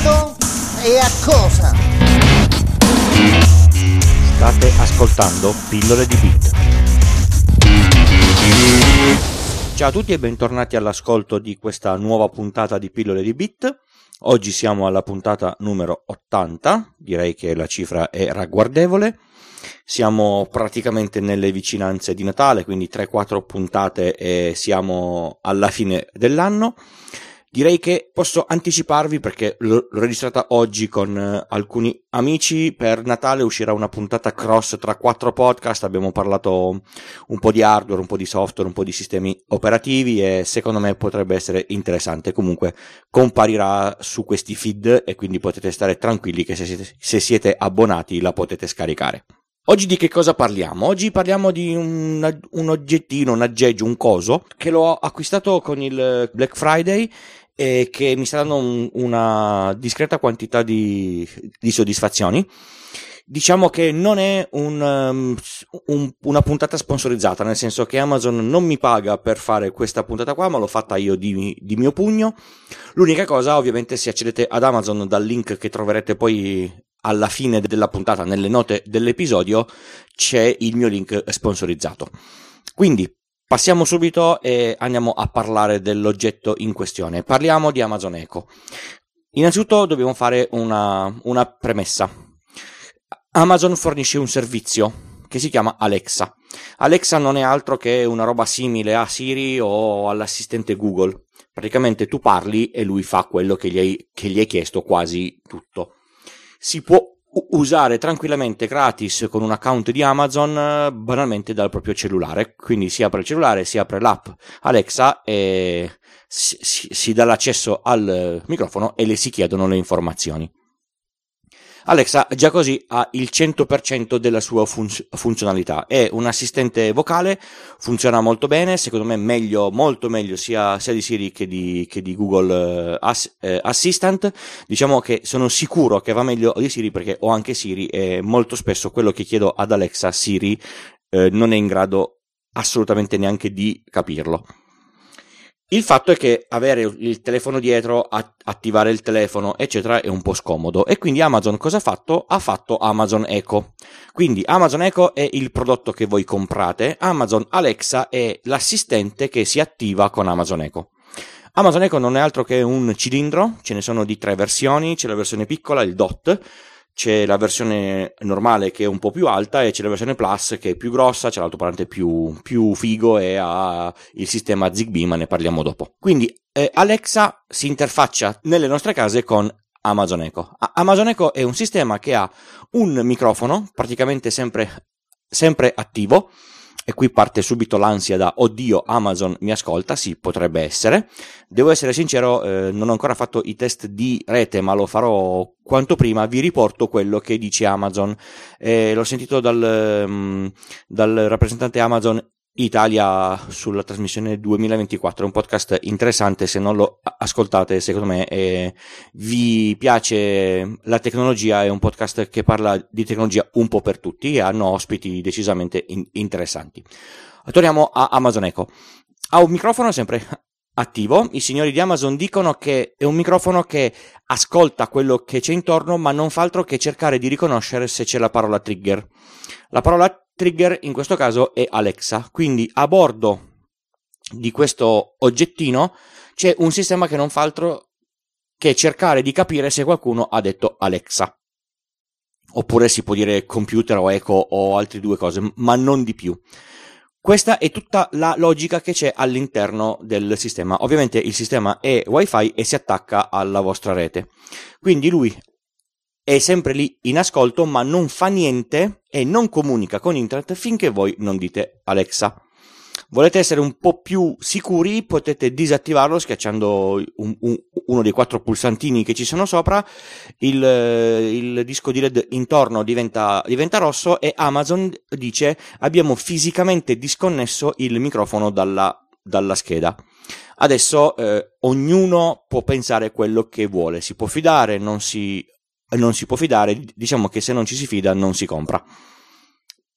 modo e a cosa? State ascoltando Pillole di Beat. Ciao a tutti e bentornati all'ascolto di questa nuova puntata di Pillole di Beat. Oggi siamo alla puntata numero 80, direi che la cifra è ragguardevole. Siamo praticamente nelle vicinanze di Natale, quindi 3-4 puntate e siamo alla fine dell'anno. Direi che posso anticiparvi perché l'ho registrata oggi con eh, alcuni amici. Per Natale uscirà una puntata cross tra quattro podcast. Abbiamo parlato un po' di hardware, un po' di software, un po' di sistemi operativi e secondo me potrebbe essere interessante. Comunque comparirà su questi feed e quindi potete stare tranquilli che se siete, se siete abbonati la potete scaricare. Oggi di che cosa parliamo? Oggi parliamo di un, un, oggettino, un aggeggio, un coso che l'ho acquistato con il Black Friday e che mi sta dando un, una discreta quantità di, di, soddisfazioni. Diciamo che non è un, um, un, una puntata sponsorizzata, nel senso che Amazon non mi paga per fare questa puntata qua, ma l'ho fatta io di, di mio pugno. L'unica cosa, ovviamente, se accedete ad Amazon dal link che troverete poi alla fine della puntata, nelle note dell'episodio, c'è il mio link sponsorizzato. Quindi Passiamo subito e andiamo a parlare dell'oggetto in questione. Parliamo di Amazon Echo. Innanzitutto dobbiamo fare una, una premessa. Amazon fornisce un servizio che si chiama Alexa. Alexa non è altro che una roba simile a Siri o all'assistente Google. Praticamente tu parli e lui fa quello che gli hai, che gli hai chiesto quasi tutto. Si può usare tranquillamente gratis con un account di Amazon eh, banalmente dal proprio cellulare. Quindi si apre il cellulare, si apre l'app Alexa e si, si, si dà l'accesso al microfono e le si chiedono le informazioni. Alexa già così ha il 100% della sua fun- funzionalità. È un assistente vocale, funziona molto bene, secondo me meglio, molto meglio sia, sia di Siri che di, che di Google Ass- uh, Assistant. Diciamo che sono sicuro che va meglio di Siri perché ho anche Siri e molto spesso quello che chiedo ad Alexa, Siri, uh, non è in grado assolutamente neanche di capirlo. Il fatto è che avere il telefono dietro, attivare il telefono, eccetera, è un po' scomodo. E quindi Amazon cosa ha fatto? Ha fatto Amazon Echo. Quindi Amazon Echo è il prodotto che voi comprate, Amazon Alexa è l'assistente che si attiva con Amazon Echo. Amazon Echo non è altro che un cilindro, ce ne sono di tre versioni, c'è la versione piccola, il DOT, c'è la versione normale che è un po' più alta e c'è la versione Plus che è più grossa, c'è l'altoparlante più, più figo e ha il sistema Zigbee, ma ne parliamo dopo. Quindi eh, Alexa si interfaccia nelle nostre case con Amazon Echo. Amazon Echo è un sistema che ha un microfono praticamente sempre, sempre attivo e qui parte subito l'ansia da oddio Amazon mi ascolta, sì potrebbe essere. Devo essere sincero, eh, non ho ancora fatto i test di rete, ma lo farò quanto prima. Vi riporto quello che dice Amazon. Eh, l'ho sentito dal, um, dal rappresentante Amazon Italia sulla trasmissione 2024, è un podcast interessante, se non lo ascoltate secondo me eh, vi piace la tecnologia, è un podcast che parla di tecnologia un po' per tutti e hanno ospiti decisamente in- interessanti. Torniamo a Amazon Echo. Ha un microfono sempre attivo, i signori di Amazon dicono che è un microfono che ascolta quello che c'è intorno ma non fa altro che cercare di riconoscere se c'è la parola trigger. La parola trigger in questo caso è Alexa, quindi a bordo di questo oggettino c'è un sistema che non fa altro che cercare di capire se qualcuno ha detto Alexa. Oppure si può dire computer o eco o altre due cose, ma non di più. Questa è tutta la logica che c'è all'interno del sistema. Ovviamente il sistema è wifi e si attacca alla vostra rete. Quindi lui è sempre lì in ascolto, ma non fa niente e non comunica con internet finché voi non dite Alexa. Volete essere un po' più sicuri? Potete disattivarlo schiacciando un, un, uno dei quattro pulsantini che ci sono sopra. Il, il disco di LED intorno diventa, diventa, rosso e Amazon dice abbiamo fisicamente disconnesso il microfono dalla, dalla scheda. Adesso eh, ognuno può pensare quello che vuole, si può fidare, non si non si può fidare, diciamo che se non ci si fida non si compra.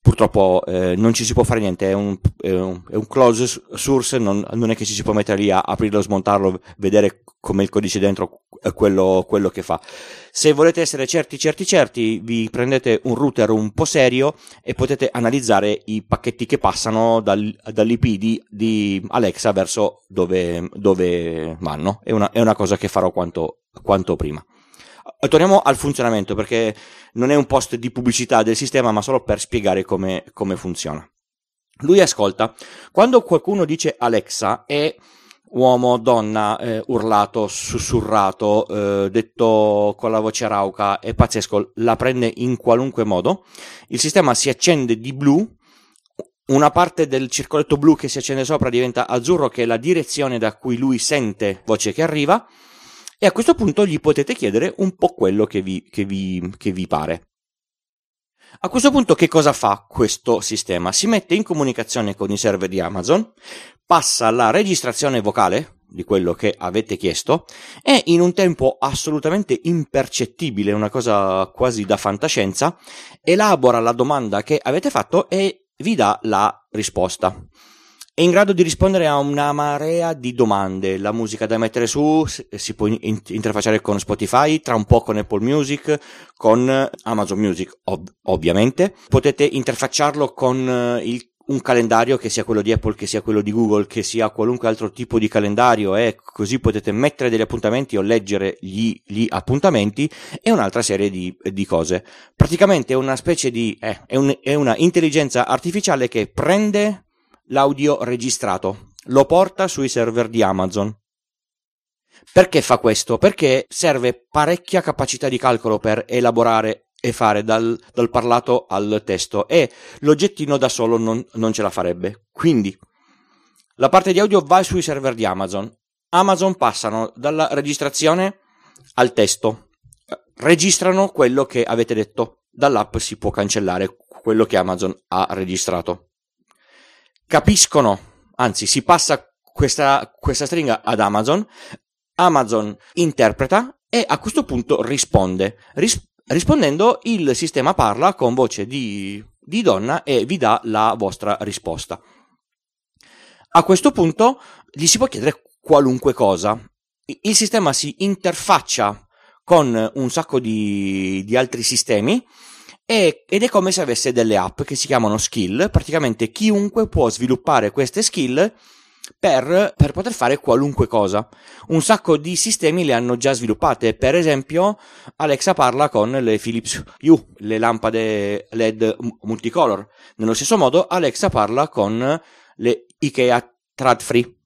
purtroppo eh, non ci si può fare niente, è un, è un, è un close source, non, non, è che ci si può mettere lì a aprirlo, smontarlo, vedere come il codice dentro quello, quello, che fa. Se volete essere certi, certi, certi, vi prendete un router un po' serio e potete analizzare i pacchetti che passano dal, dall'IP di, di, Alexa verso dove, dove vanno. È una, è una, cosa che farò quanto, quanto prima. Torniamo al funzionamento perché non è un post di pubblicità del sistema, ma solo per spiegare come, come funziona. Lui ascolta. Quando qualcuno dice Alexa è uomo, donna, eh, urlato, sussurrato, eh, detto con la voce rauca, è pazzesco, la prende in qualunque modo. Il sistema si accende di blu, una parte del circoletto blu che si accende sopra diventa azzurro, che è la direzione da cui lui sente voce che arriva, e a questo punto gli potete chiedere un po' quello che vi, che vi, che vi pare. A questo punto che cosa fa questo sistema? Si mette in comunicazione con i server di Amazon, passa la registrazione vocale di quello che avete chiesto e in un tempo assolutamente impercettibile, una cosa quasi da fantascienza, elabora la domanda che avete fatto e vi dà la risposta è in grado di rispondere a una marea di domande. La musica da mettere su si può interfacciare con Spotify, tra un po' con Apple Music, con Amazon Music, ov- ovviamente. Potete interfacciarlo con eh, il un calendario che sia quello di Apple, che sia quello di Google, che sia qualunque altro tipo di calendario e così potete mettere degli appuntamenti o leggere gli, gli appuntamenti e un'altra serie di, di, cose. Praticamente è una specie di, eh, è, un, è una intelligenza artificiale che prende l'audio registrato, lo porta sui server di Amazon. Perché fa questo? Perché serve parecchia capacità di calcolo per elaborare e fare dal, dal parlato al testo e l'oggettino da solo non, non ce la farebbe. Quindi la parte di audio va sui server di Amazon. Amazon passano dalla registrazione al testo, registrano quello che avete detto. Dall'app si può cancellare quello che Amazon ha registrato capiscono, anzi si passa questa, questa stringa ad Amazon, Amazon interpreta e a questo punto risponde. Ris- rispondendo il sistema parla con voce di, di donna e vi dà la vostra risposta. A questo punto gli si può chiedere qualunque cosa. Il sistema si interfaccia con un sacco di, di altri sistemi e, ed è come se avesse delle app che si chiamano skill, praticamente chiunque può sviluppare queste skill per, per, poter fare qualunque cosa. Un sacco di sistemi le hanno già sviluppate, per esempio Alexa parla con le Philips Hue, le lampade LED multicolor. Nello stesso modo Alexa parla con le IKEA Trad Free.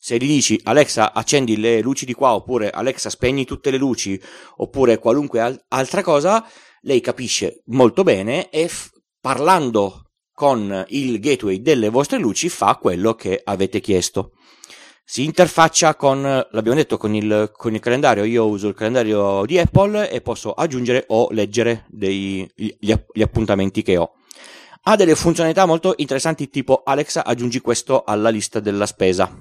Se gli dici Alexa accendi le luci di qua oppure Alexa spegni tutte le luci oppure qualunque al- altra cosa, lei capisce molto bene e f- parlando con il gateway delle vostre luci fa quello che avete chiesto. Si interfaccia con, l'abbiamo detto, con il, con il calendario. Io uso il calendario di Apple e posso aggiungere o leggere dei, gli, gli appuntamenti che ho. Ha delle funzionalità molto interessanti tipo Alexa aggiungi questo alla lista della spesa.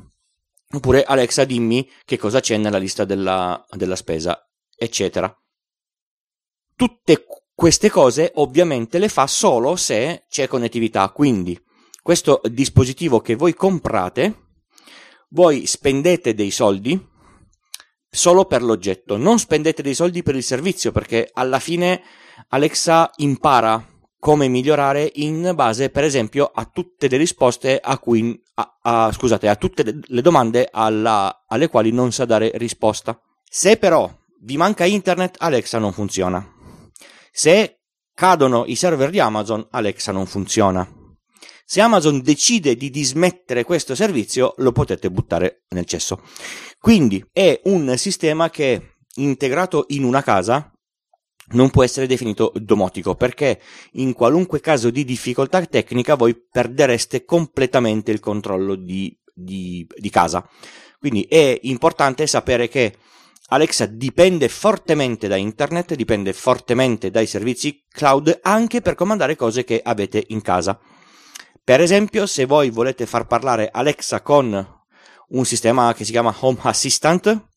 Oppure Alexa dimmi che cosa c'è nella lista della, della spesa, eccetera. Tutte queste cose ovviamente le fa solo se c'è connettività, quindi questo dispositivo che voi comprate, voi spendete dei soldi solo per l'oggetto, non spendete dei soldi per il servizio perché alla fine Alexa impara come migliorare in base per esempio a tutte le risposte a cui a, a, scusate a tutte le domande alla, alle quali non sa dare risposta. Se però vi manca internet Alexa non funziona se cadono i server di Amazon, Alexa non funziona. Se Amazon decide di dismettere questo servizio, lo potete buttare nel cesso. Quindi è un sistema che integrato in una casa non può essere definito domotico perché in qualunque caso di difficoltà tecnica voi perdereste completamente il controllo di, di, di casa. Quindi è importante sapere che Alexa dipende fortemente da internet, dipende fortemente dai servizi cloud anche per comandare cose che avete in casa. Per esempio, se voi volete far parlare Alexa con un sistema che si chiama Home Assistant,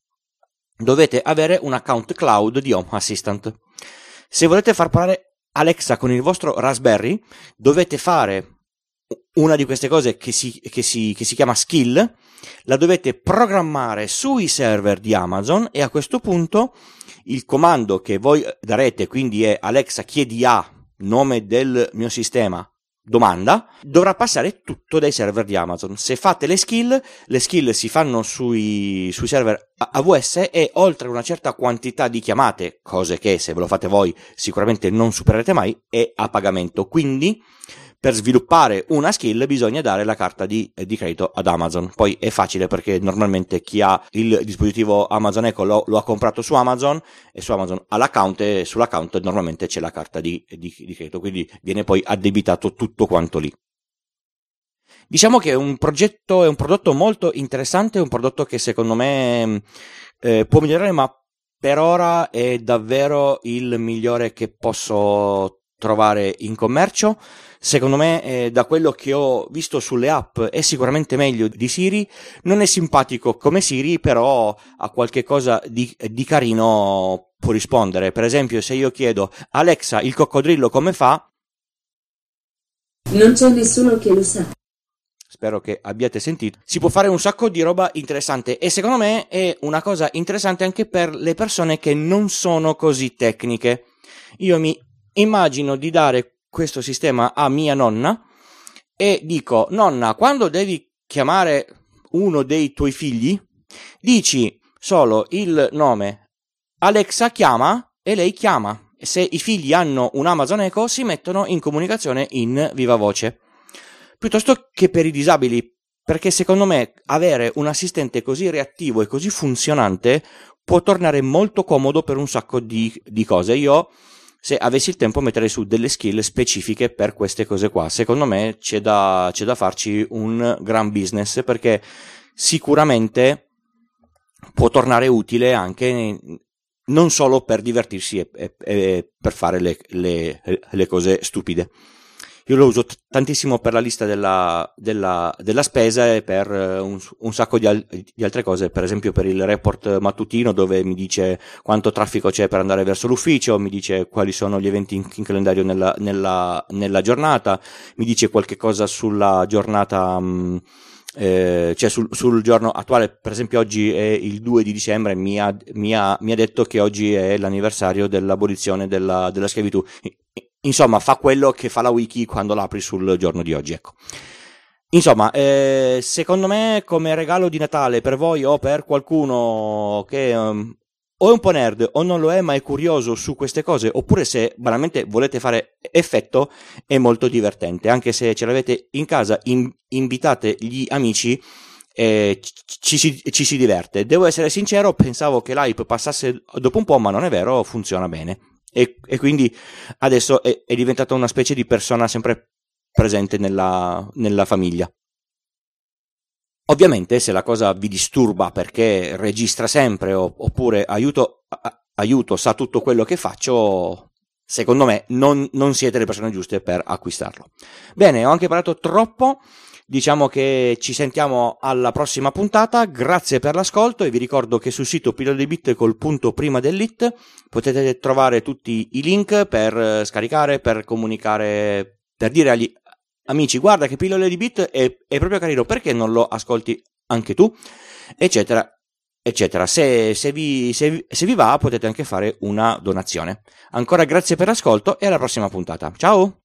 dovete avere un account cloud di Home Assistant. Se volete far parlare Alexa con il vostro Raspberry, dovete fare una di queste cose che si, che si, che si chiama skill, la dovete programmare sui server di Amazon e a questo punto il comando che voi darete, quindi è Alexa chiedi a nome del mio sistema domanda, dovrà passare tutto dai server di Amazon. Se fate le skill, le skill si fanno sui, sui server AWS e oltre una certa quantità di chiamate, cose che se ve lo fate voi sicuramente non supererete mai, è a pagamento. Quindi per sviluppare una skill bisogna dare la carta di, di, credito ad Amazon. Poi è facile perché normalmente chi ha il dispositivo Amazon Echo lo, lo ha comprato su Amazon e su Amazon ha l'account e sull'account normalmente c'è la carta di, di, di credito, quindi viene poi addebitato tutto quanto lì. Diciamo che è un progetto, è un prodotto molto interessante, un prodotto che secondo me eh, può migliorare, ma per ora è davvero il migliore che posso trovare in commercio. Secondo me, eh, da quello che ho visto sulle app, è sicuramente meglio di Siri. Non è simpatico come Siri, però ha qualche cosa di, di carino può rispondere. Per esempio, se io chiedo Alexa, il coccodrillo come fa? Non c'è nessuno che lo sa. Spero che abbiate sentito. Si può fare un sacco di roba interessante e secondo me è una cosa interessante anche per le persone che non sono così tecniche. Io mi immagino di dare questo sistema a mia nonna e dico, nonna, quando devi chiamare uno dei tuoi figli, dici solo il nome Alexa chiama e lei chiama. Se i figli hanno un Amazon Echo si mettono in comunicazione in viva voce. Piuttosto che per i disabili, perché secondo me avere un assistente così reattivo e così funzionante può tornare molto comodo per un sacco di, di cose. Io se avessi il tempo metterei su delle skill specifiche per queste cose qua. Secondo me c'è da, c'è da farci un gran business perché sicuramente può tornare utile anche non solo per divertirsi e, e, e per fare le, le, le cose stupide. Io lo uso t- tantissimo per la lista della, della, della spesa e per uh, un, un, sacco di, al- di, altre cose, per esempio per il report mattutino dove mi dice quanto traffico c'è per andare verso l'ufficio, mi dice quali sono gli eventi in, in calendario nella, nella, nella, giornata, mi dice qualche cosa sulla giornata... Um, eh, cioè sul, sul, giorno attuale, per esempio oggi è il 2 di dicembre, mi ha, mi ha, mi ha detto che oggi è l'anniversario dell'abolizione della, della schiavitù. Insomma, fa quello che fa la wiki quando l'apri sul giorno di oggi, ecco. Insomma, eh, secondo me come regalo di Natale per voi o per qualcuno che um, o è un po' nerd o non lo è ma è curioso su queste cose, oppure se banalmente volete fare effetto, è molto divertente. Anche se ce l'avete in casa, in, invitate gli amici eh, ci, ci, ci, si diverte. Devo essere sincero, pensavo che l'hype passasse dopo un po', ma non è vero, funziona bene e, e quindi adesso è, è, diventata una specie di persona sempre presente nella, nella famiglia. Ovviamente se la cosa vi disturba perché registra sempre oppure aiuto, aiuto, sa tutto quello che faccio, secondo me non, non siete le persone giuste per acquistarlo. Bene, ho anche parlato troppo. Diciamo che ci sentiamo alla prossima puntata, grazie per l'ascolto e vi ricordo che sul sito pillole di bit col punto prima dell'it potete trovare tutti i link per eh, scaricare, per comunicare, per dire agli amici guarda che pillole di bit è, è proprio carino, perché non lo ascolti anche tu? Eccetera, eccetera. Se, se, vi, se, se vi va potete anche fare una donazione. Ancora grazie per l'ascolto e alla prossima puntata. Ciao!